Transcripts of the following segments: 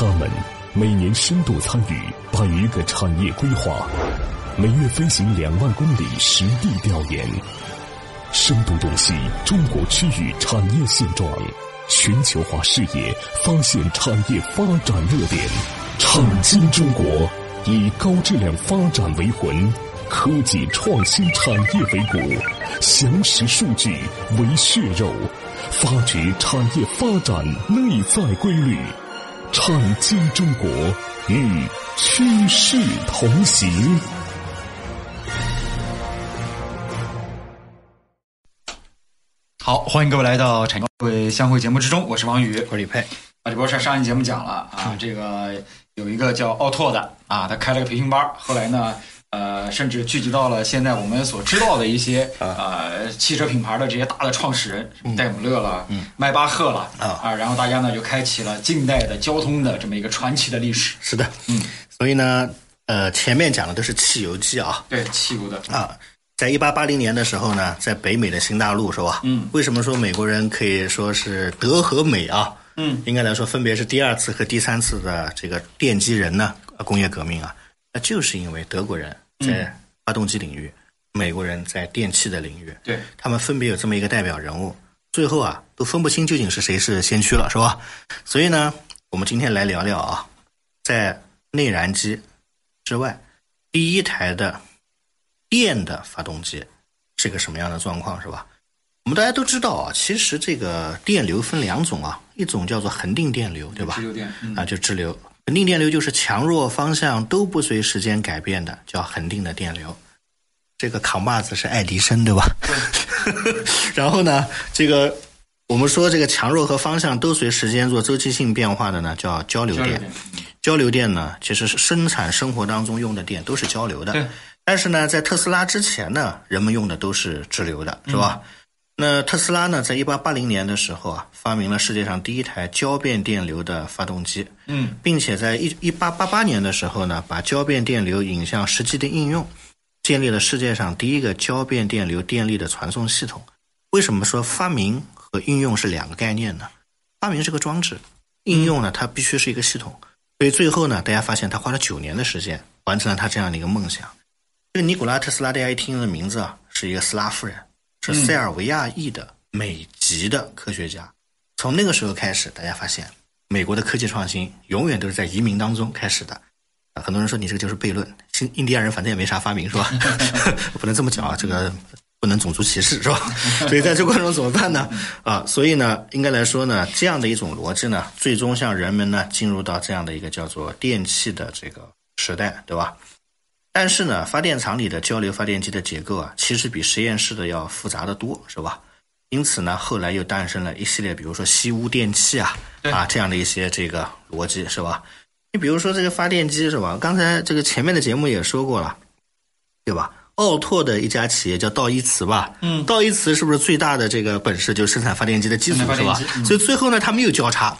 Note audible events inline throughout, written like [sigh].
他们每年深度参与百余个产业规划，每月飞行两万公里实地调研，深度洞悉中国区域产业现状，全球化视野发现产业发展热点，创新中国，以高质量发展为魂，科技创新产业为骨，详实数据为血肉，发掘产业发展内在规律。创新中国与趋势同行。好，欢迎各位来到产业会相会节目之中，我是王宇，我是李佩。啊，李博士上一节目讲了啊，这个有一个叫奥拓的啊，他开了个培训班，后来呢。呃，甚至聚集到了现在我们所知道的一些呃汽车品牌的这些大的创始人，戴姆勒了，迈巴赫了啊，然后大家呢就开启了近代的交通的这么一个传奇的历史。是的，嗯，所以呢，呃，前面讲的都是汽油机啊，对，汽油的啊，在一八八零年的时候呢，在北美的新大陆是吧？嗯，为什么说美国人可以说是德和美啊？嗯，应该来说分别是第二次和第三次的这个奠基人呢，工业革命啊。那就是因为德国人在发动机领域，美国人在电器的领域，对，他们分别有这么一个代表人物，最后啊都分不清究竟是谁是先驱了，是吧？所以呢，我们今天来聊聊啊，在内燃机之外，第一台的电的发动机是个什么样的状况，是吧？我们大家都知道啊，其实这个电流分两种啊，一种叫做恒定电流，对吧？直流电啊，就直流。恒定电流就是强弱方向都不随时间改变的，叫恒定的电流。这个扛把子是爱迪生，对吧？[laughs] 然后呢，这个我们说这个强弱和方向都随时间做周期性变化的呢，叫交流电。交流电呢，其实是生产生活当中用的电都是交流的。但是呢，在特斯拉之前呢，人们用的都是直流的，是吧？那特斯拉呢，在一八八零年的时候啊，发明了世界上第一台交变电流的发动机，嗯，并且在一一八八八年的时候呢，把交变电流引向实际的应用，建立了世界上第一个交变电流电力的传送系统。为什么说发明和应用是两个概念呢？发明是个装置，应用呢，它必须是一个系统。所以最后呢，大家发现他花了九年的时间完成了他这样的一个梦想。这个尼古拉特斯拉，大家一听的名字啊，是一个斯拉夫人。是塞尔维亚裔的美籍的科学家。从那个时候开始，大家发现美国的科技创新永远都是在移民当中开始的。啊，很多人说你这个就是悖论，新印第安人反正也没啥发明，是吧？[laughs] 不能这么讲啊，这个不能种族歧视，是吧？[laughs] 所以在这过程中怎么办呢？啊，所以呢，应该来说呢，这样的一种逻辑呢，最终向人们呢进入到这样的一个叫做电器的这个时代，对吧？但是呢，发电厂里的交流发电机的结构啊，其实比实验室的要复杂的多，是吧？因此呢，后来又诞生了一系列，比如说吸污电器啊，啊这样的一些这个逻辑，是吧？你比如说这个发电机，是吧？刚才这个前面的节目也说过了，对吧？奥拓的一家企业叫道一茨吧，嗯，道一茨是不是最大的这个本事就是生产发电机的技术，是吧？所以最后呢，他没有交叉，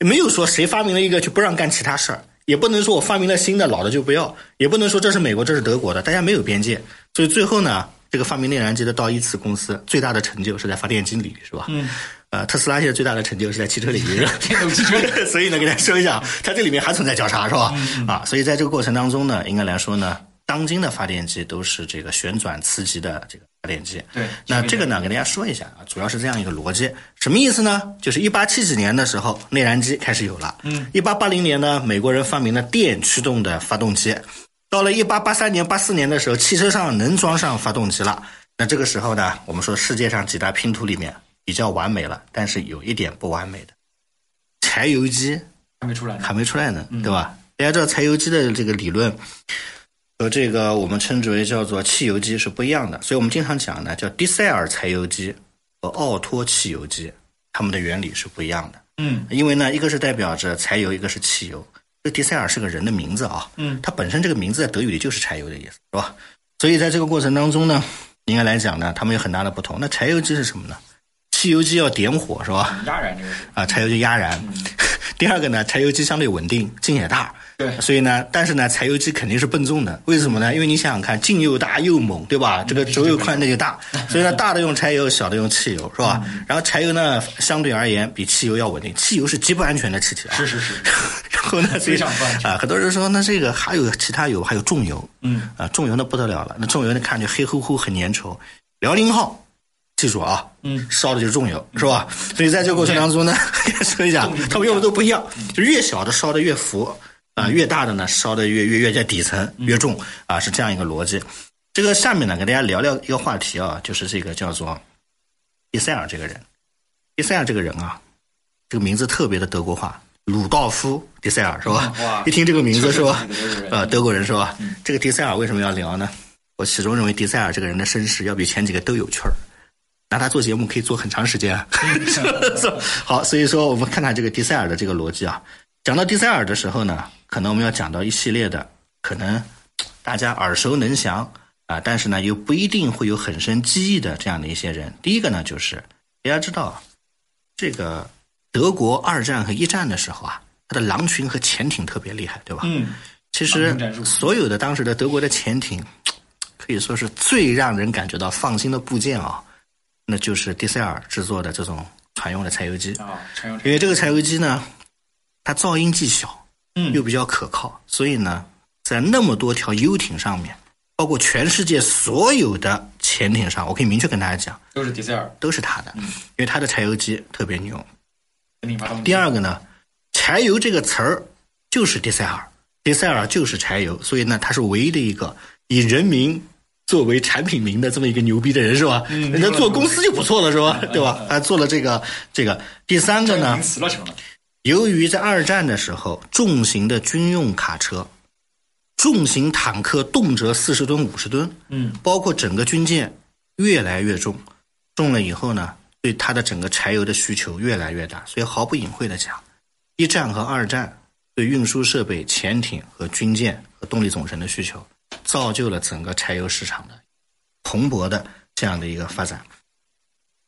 没有说谁发明了一个就不让干其他事儿。也不能说我发明了新的，老的就不要；也不能说这是美国，这是德国的，大家没有边界。所以最后呢，这个发明内燃机的道一磁公司最大的成就是在发电机领域，是吧？嗯。呃，特斯拉现在最大的成就是在汽车领域，电动汽车。[laughs] 所以呢，给大家说一下，它这里面还存在交叉，是吧？啊，所以在这个过程当中呢，应该来说呢，当今的发电机都是这个旋转磁极的这个。发电机，对，那这个呢，给大家说一下啊，主要是这样一个逻辑，什么意思呢？就是一八七几年的时候，内燃机开始有了，嗯，一八八零年呢，美国人发明了电驱动的发动机，到了一八八三年、八四年的时候，汽车上能装上发动机了。那这个时候呢，我们说世界上几大拼图里面比较完美了，但是有一点不完美的，柴油机还没出来，还没出来呢，对吧？大家知道柴油机的这个理论。和这个我们称之为叫做汽油机是不一样的，所以我们经常讲呢，叫迪塞尔柴油机和奥托汽油机，它们的原理是不一样的。嗯，因为呢，一个是代表着柴油，一个是汽油。这迪塞尔是个人的名字啊，嗯，它本身这个名字在德语里就是柴油的意思，是吧？所以在这个过程当中呢，应该来讲呢，它们有很大的不同。那柴油机是什么呢？汽油机要点火，是吧？压燃这个啊，柴油机压燃。第二个呢，柴油机相对稳定，劲也大。对，所以呢，但是呢，柴油机肯定是笨重的。为什么呢？因为你想想看，劲又大又猛，对吧？这个轴又宽，那就大。[laughs] 所以呢，大的用柴油，小的用汽油，是吧？然后柴油呢，相对而言比汽油要稳定。汽油是极不安全的气体啊。是是是。[laughs] 然后呢，[laughs] 非常啊，很多人说那这个还有其他油，还有重油，嗯啊，重油那不得了了，那重油那看着黑乎乎很粘稠。辽宁号，记住啊，嗯，烧的就是重油，是吧？所以在这个过程当中呢，说一下他们用的都不一样，就越小的烧的越浮啊，越大的呢烧的越越越在底层越重啊，是这样一个逻辑。这个下面呢，跟大家聊聊一个话题啊，就是这个叫做迪塞尔这个人。迪塞尔这个人啊，这个名字特别的德国化，鲁道夫·迪塞尔是吧？哇一听这个名字是吧呃，德国人是吧？这个迪塞尔为什么要聊呢？我始终认为迪塞尔这个人的身世要比前几个都有趣儿，拿它做节目可以做很长时间 [laughs] 好，所以说我们看看这个迪塞尔的这个逻辑啊。讲到迪塞尔的时候呢，可能我们要讲到一系列的可能大家耳熟能详啊，但是呢又不一定会有很深记忆的这样的一些人。第一个呢，就是大家知道这个德国二战和一战的时候啊，它的狼群和潜艇特别厉害，对吧？嗯，其实所有的当时的德国的潜艇，可以说是最让人感觉到放心的部件啊，那就是迪塞尔制作的这种船用的柴油机。啊，柴油因为这个柴油机呢，它噪音既小，嗯又比较可靠，所以呢，在那么多条游艇上面，包括全世界所有的潜艇上，我可以明确跟大家讲，都是迪塞尔都是它的，因为它的柴油机特别牛。第二个呢，柴油这个词儿就是迪塞尔，迪塞尔就是柴油，所以呢，它是唯一的一个以人名作为产品名的这么一个牛逼的人，是吧？嗯人家做公司就不错了，是吧？对吧？还做了这个这个。第三个呢。由于在二战的时候，重型的军用卡车、重型坦克动辄四十吨、五十吨，嗯，包括整个军舰越来越重，重了以后呢，对它的整个柴油的需求越来越大。所以毫不隐晦的讲，一战和二战对运输设备、潜艇和军舰和动力总成的需求，造就了整个柴油市场的蓬勃的这样的一个发展。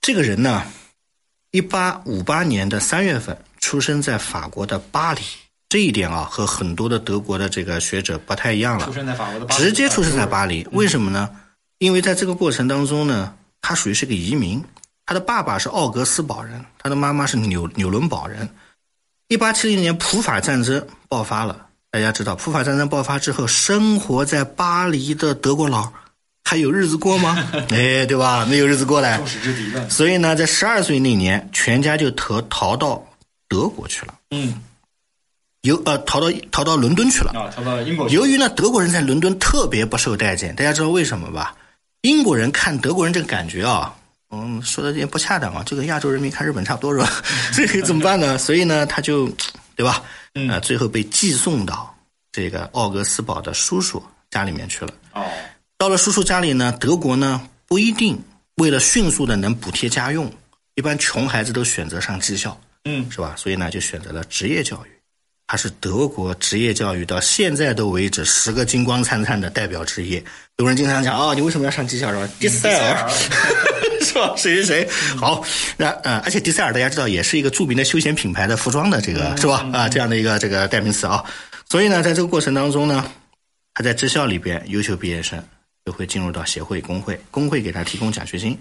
这个人呢，一八五八年的三月份出生在法国的巴黎，这一点啊和很多的德国的这个学者不太一样了出。生在法国的巴黎，直接出生在巴黎，为什么呢？因为在这个过程当中呢，他属于是个移民，他的爸爸是奥格斯堡人，他的妈妈是纽纽伦堡人。一八七零年普法战争爆发了，大家知道普法战争爆发之后，生活在巴黎的德国佬还有日子过吗？[laughs] 哎，对吧？没有日子过嘞众。矢之的。所以呢，在十二岁那年，全家就逃逃到德国去了，嗯，由呃逃到逃到伦敦去了。啊，逃到英国。由于呢，德国人在伦敦特别不受待见，大家知道为什么吧？英国人看德国人这个感觉啊，嗯，说的有点不恰当啊，就跟亚洲人民看日本差不多是吧？[laughs] 这个怎么办呢？所以呢，他就，对吧？嗯呃，最后被寄送到这个奥格斯堡的叔叔家里面去了。哦，到了叔叔家里呢，德国呢不一定为了迅速的能补贴家用，一般穷孩子都选择上技校。嗯，是吧？所以呢，就选择了职业教育。它是德国职业教育到现在都为止十个金光灿灿的代表职业。有人经常讲啊、你为什么要上技校是吧？迪塞尔是吧？[laughs] 谁谁谁？好，那呃，而且迪塞尔大家知道也是一个著名的休闲品牌的服装的这个是吧？啊，这样的一个这个代名词啊。所以呢，在这个过程当中呢，他在职校里边优秀毕业生就会进入到协会工会，工会给他提供奖学金。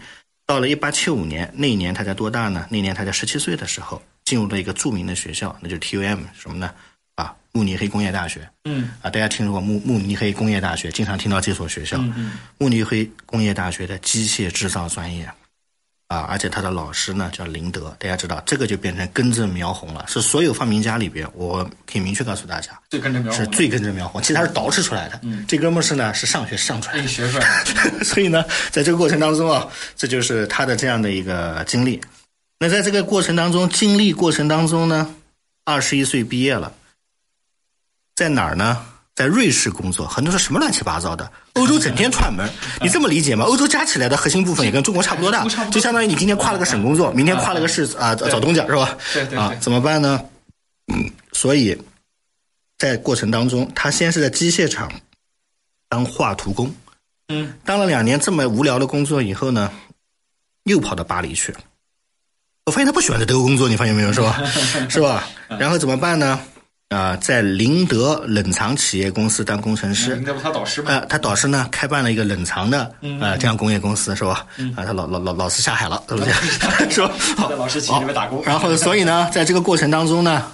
到了一八七五年，那一年他才多大呢？那年他才十七岁的时候，进入了一个著名的学校，那就是 TUM 什么呢？啊，慕尼黑工业大学。嗯啊，大家听说过慕慕尼黑工业大学，经常听到这所学校。嗯嗯慕尼黑工业大学的机械制造专业，啊，而且他的老师呢叫林德，大家知道这个就变成根正苗红了，是所有发明家里边，我可以明确告诉大家，最根正苗红，是最根正苗红，其实他是捯饬出来的。嗯这哥们儿是呢是上学上出来的被。学出来的。[laughs] 所以呢，在这个过程当中啊，这就是他的这样的一个经历。那在这个过程当中，经历过程当中呢，二十一岁毕业了，在哪儿呢？在瑞士工作。很多说什么乱七八糟的，欧洲整天串门，你这么理解吗？欧洲加起来的核心部分也跟中国差不多大就相当于你今天跨了个省工作，明天跨了个市啊找东家是吧？对对对，啊怎么办呢？嗯，所以在过程当中，他先是在机械厂当画图工。嗯当了两年这么无聊的工作以后呢，又跑到巴黎去。我发现他不喜欢在德国工作，你发现没有？是吧？[laughs] 是吧？然后怎么办呢？啊、在林德冷藏企业公司当工程师应。该不是他导师吗？呃，他导师呢开办了一个冷藏的呃这样工业公司是吧？啊，他老老老老师下海了，对不对？[laughs] 是吧？他在老师企业里面打工。然后，所以呢，在这个过程当中呢，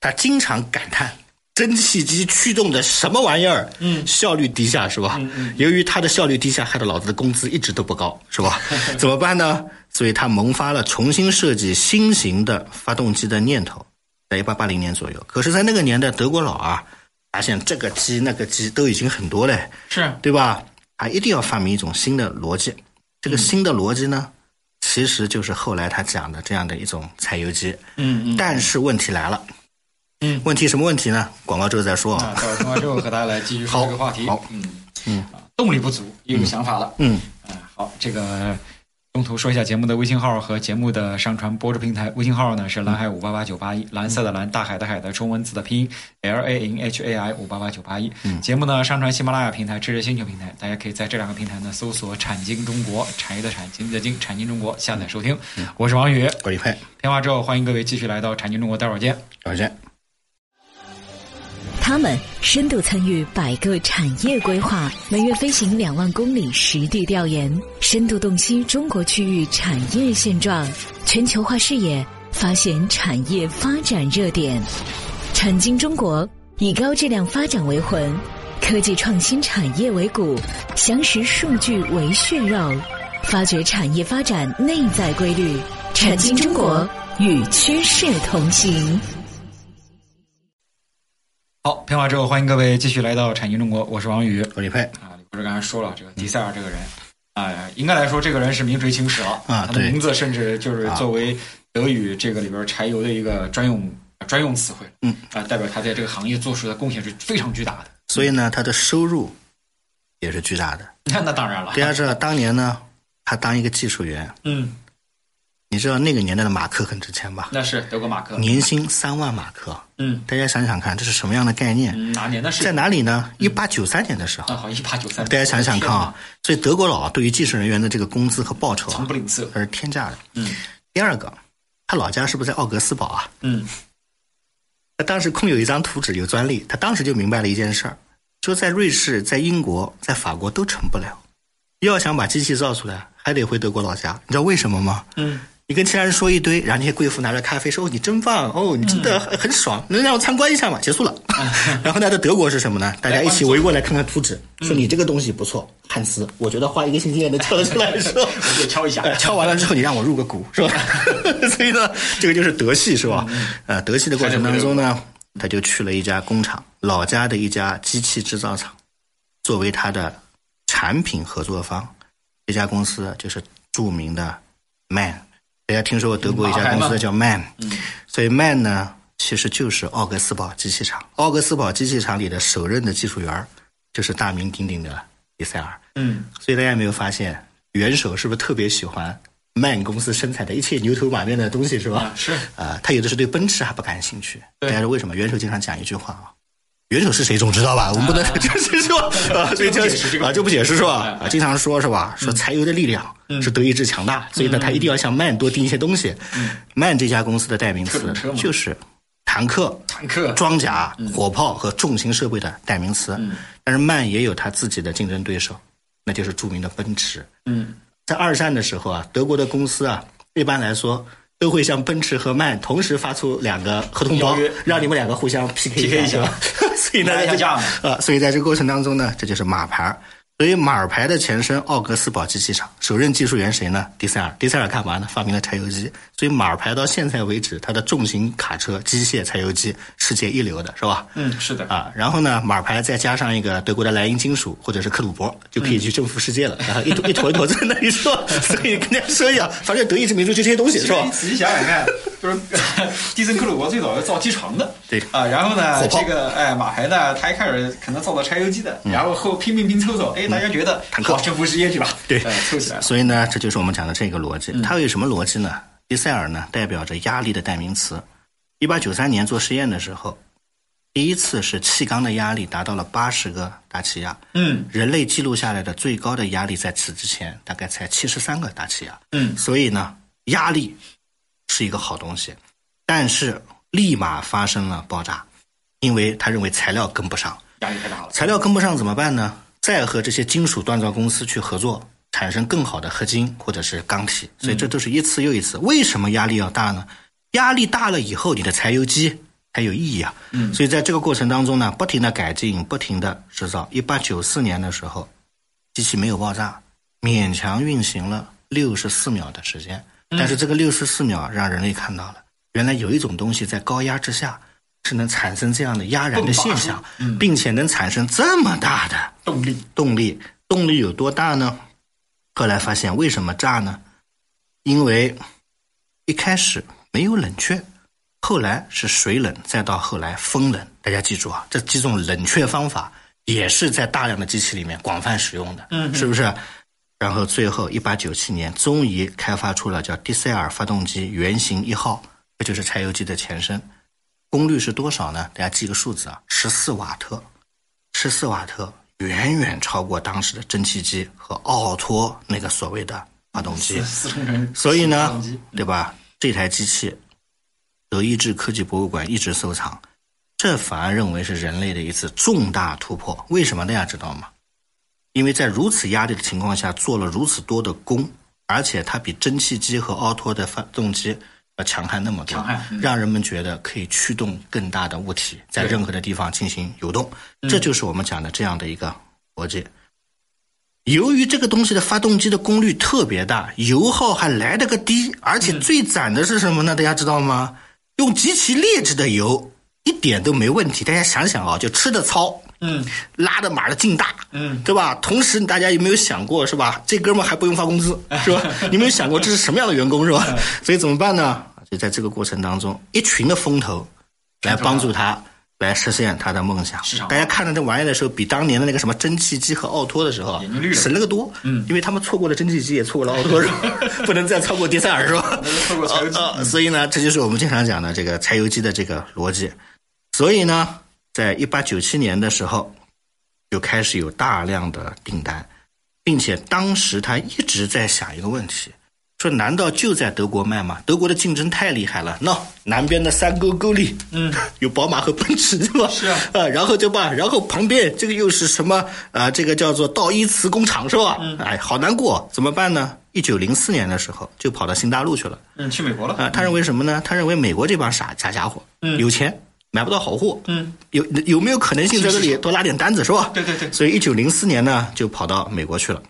他经常感叹。蒸汽机驱动的什么玩意儿？嗯，效率低下是吧？嗯嗯。由于它的效率低下，害得老子的工资一直都不高，是吧？[laughs] 怎么办呢？所以他萌发了重新设计新型的发动机的念头，在一八八零年左右。可是，在那个年代，德国佬啊，发现这个机那个机都已经很多嘞，是对吧？他一定要发明一种新的逻辑。这个新的逻辑呢，其实就是后来他讲的这样的一种柴油机。嗯嗯。但是问题来了。嗯，问题什么问题呢？广告之后再说啊。待会儿广告之后和大家来继续说这个话题。好，嗯嗯，动力不足，有想法了。嗯，好，这个中途说一下节目的微信号和节目的上传播出平台。微信号呢是蓝海五八八九八一，蓝色的蓝，大海的海的中文字的拼音 L A N H A I 五八八九八一。节目呢上传喜马拉雅平台、知识星球平台，大家可以在这两个平台呢搜索“产经中国”，产业的产，经济的经，产经中国下载收听。我是王宇，我李佩。片花之后，欢迎各位继续来到产经中国，待会儿见，待会儿见。他们深度参与百个产业规划，每月飞行两万公里实地调研，深度洞悉中国区域产业现状，全球化视野发现产业发展热点。产经中国以高质量发展为魂，科技创新产业为骨，详实数据为血肉，发掘产业发展内在规律。产经中国与趋势同行。好，片花之后，欢迎各位继续来到产经中国，我是王宇，我李佩啊。李博士刚才说了，这个迪塞尔这个人，啊，应该来说，这个人是名垂青史了啊。他的名字甚至就是作为德语这个里边柴油的一个专用专用词汇，嗯啊，代表他在这个行业做出的贡献是非常巨大的。所以呢，他的收入也是巨大的。那 [laughs] 那当然了，大家知道，当年呢，他当一个技术员，嗯。你知道那个年代的马克很值钱吧？那是德国马克，年薪三万马克。嗯，大家想想看，这是什么样的概念？哪年的事？在哪里呢？一八九三年的时候。啊，好，一八九三。大家想想看啊，所以德国佬对于技术人员的这个工资和报酬，从不吝啬，它是天价的。嗯。第二个，他老家是不是在奥格斯堡啊？嗯。他当时空有一张图纸，有专利，他当时就明白了一件事儿，说在瑞士、在英国、在法国都成不了，要想把机器造出来，还得回德国老家。你知道为什么吗？嗯。你跟其他人说一堆，然后那些贵妇拿着咖啡说：“哦，你真棒，哦，你真的很爽，能让我参观一下吗？”结束了。[laughs] 然后呢，在德国是什么呢？大家一起围过来看看图纸，说你这个东西不错，汉斯，我觉得花一个星期也能敲得出来。[laughs] 说我就敲一下，[laughs] 敲完了之后你让我入个股，是吧？所以呢，这个就是德系，是吧？呃，德系的过程当中呢，他就去了一家工厂，老家的一家机器制造厂，作为他的产品合作方。这家公司就是著名的 MAN。大家听说过德国一家公司叫 MAN，所以 MAN 呢其实就是奥格斯堡机器厂。奥格斯堡机器厂里的首任的技术员就是大名鼎鼎的迪塞尔。嗯，所以大家有没有发现，元首是不是特别喜欢 MAN 公司生产的一切牛头马面的东西，是吧？是。啊，他有的是对奔驰还不感兴趣。大家说为什么？元首经常讲一句话啊。元首是谁总知道吧？我们不能 [laughs] 就是说 [laughs] 啊，所以就啊就不解释是吧？啊，经常说是吧？说柴油的力量是德意志强大，所以呢，他一定要向曼多订一些东西。曼这家公司的代名词就是坦克、坦克、装甲、火炮和重型设备的代名词。但是曼也有他自己的竞争对手，那就是著名的奔驰。嗯，在二战的时候啊，德国的公司啊，一般来说。都会向奔驰和曼同时发出两个合同包，让你们两个互相 PK 一下。[laughs] 所以呢，呃，所以在这个过程当中呢，这就是马牌。所以马牌的前身奥格斯堡机器厂首任技术员谁呢？迪塞尔。迪塞尔干嘛呢？发明了柴油机。所以马牌到现在为止，它的重型卡车机械柴油机世界一流的是吧？嗯，是的。啊，然后呢，马牌再加上一个德国的莱茵金属或者是克虏伯，就可以去征服世界了。然后一坨一坨一坨在那里说，[laughs] 所以跟大家说一下，反正德意志民族就这些东西是吧？你仔细想想看，就是 [laughs] 蒂森克虏伯最早是造机床的，对啊，然后呢，这个哎马牌呢，他一开始可能造的柴油机的，然后后拼命拼凑凑，哎，大家觉得。好，征服世界去吧。[laughs] 对，凑起来。所以呢，这就是我们讲的这个逻辑。它有什么逻辑呢？迪塞尔呢，代表着压力的代名词。一八九三年做实验的时候，第一次是气缸的压力达到了八十个大气压。嗯，人类记录下来的最高的压力在此之前大概才七十三个大气压。嗯，所以呢，压力是一个好东西，但是立马发生了爆炸，因为他认为材料跟不上，压力太大了。材料跟不上怎么办呢？再和这些金属锻造公司去合作，产生更好的合金或者是钢体，所以这都是一次又一次。为什么压力要大呢？压力大了以后，你的柴油机才有意义啊。嗯，所以在这个过程当中呢，不停的改进，不停的制造。一八九四年的时候，机器没有爆炸，勉强运行了六十四秒的时间。但是这个六十四秒让人类看到了，原来有一种东西在高压之下是能产生这样的压燃的现象，并且能产生这么大的动力。动力动力有多大呢？后来发现为什么炸呢？因为一开始没有冷却，后来是水冷，再到后来风冷。大家记住啊，这几种冷却方法也是在大量的机器里面广泛使用的，嗯，是不是？然后最后，一八九七年，终于开发出了叫迪塞尔发动机原型一号，这就是柴油机的前身。功率是多少呢？大家记个数字啊，十四瓦特。十四瓦特远远超过当时的蒸汽机和奥托那个所谓的发动机。所以呢，对吧？这台机器，德意志科技博物馆一直收藏，这反而认为是人类的一次重大突破。为什么？大家知道吗？因为在如此压力的情况下做了如此多的功，而且它比蒸汽机和奥托的发动机要强悍那么多，让人们觉得可以驱动更大的物体在任何的地方进行游动。这就是我们讲的这样的一个逻辑。由于这个东西的发动机的功率特别大，油耗还来得个低，而且最惨的是什么呢？大家知道吗？用极其劣质的油一点都没问题。大家想想啊，就吃的糙。嗯，拉的马的劲大，嗯，对吧？同时，大家有没有想过，是吧？这哥们还不用发工资，[laughs] 是吧？你没有想过这是什么样的员工，是吧？所以怎么办呢？就在这个过程当中，一群的风投来帮助他来实现他的梦想。大家看到这玩意的时候，比当年的那个什么蒸汽机和奥托的时候省了个多，嗯，因为他们错过了蒸汽机，也错过了奥托，是吧？[laughs] 不能再超过迪塞尔，是吧？[laughs] 错过柴油机，所以呢，这就是我们经常讲的这个柴油机的这个逻辑。所以呢。在一八九七年的时候，就开始有大量的订单，并且当时他一直在想一个问题：说难道就在德国卖吗？德国的竞争太厉害了。那南边的山沟沟里，嗯，[laughs] 有宝马和奔驰，是吧？[laughs] 是啊。呃，然后就把，然后旁边这个又是什么？呃，这个叫做道伊茨工厂，是吧？嗯。哎，好难过，怎么办呢？一九零四年的时候，就跑到新大陆去了。嗯，去美国了。啊，他认为什么呢？他认为美国这帮傻傻家伙，嗯，有钱。买不到好货，嗯，有有没有可能性在这里多拉点单子是吧？对对对。所以一九零四年呢，就跑到美国去了。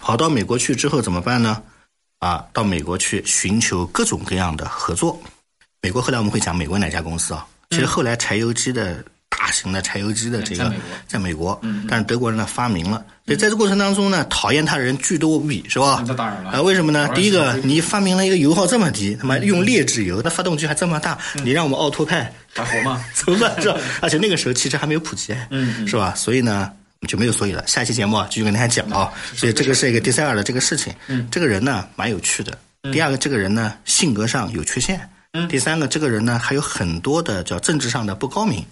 跑到美国去之后怎么办呢？啊，到美国去寻求各种各样的合作。美国后来我们会讲美国哪家公司啊？其实后来柴油机的。大型的柴油机的这个，在美国，但是德国人呢发明了，所以在这过程当中呢，讨厌他的人巨多无比，是吧？那当然了。啊，为什么呢？第一个，你发明了一个油耗这么低，他妈用劣质油，那发动机还这么大，你让我们奥拓派还活吗？[laughs] 怎么办？是吧？[laughs] 而且那个时候汽车还没有普及，嗯，是吧？所以呢，就没有所以了。下期节目继续跟大家讲啊。所以这个是一个迪塞尔的这个事情。嗯，这个人呢蛮有趣的。第二个，这个人呢性格上有缺陷。嗯。第三个，这个人呢还有很多的叫政治上的不高明。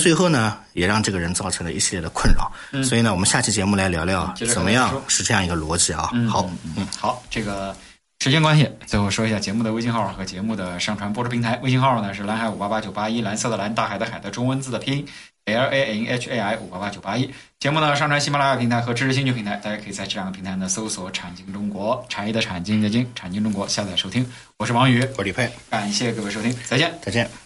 最后呢，也让这个人造成了一系列的困扰。所以呢，我们下期节目来聊聊怎么样是这样一个逻辑啊。好，嗯，好，这个时间关系，最后说一下节目的微信号和节目的上传播出平台。微信号呢是蓝海五八八九八一，蓝色的蓝，大海的海的中文字的拼音 L A N H A I 五八八九八一。节目呢上传喜马拉雅平台和知识星球平台，大家可以在这两个平台呢搜索“产经中国”，产业的产经的经，产经中国下载收听。我是王宇，我是李佩，感谢各位收听，再见，再见。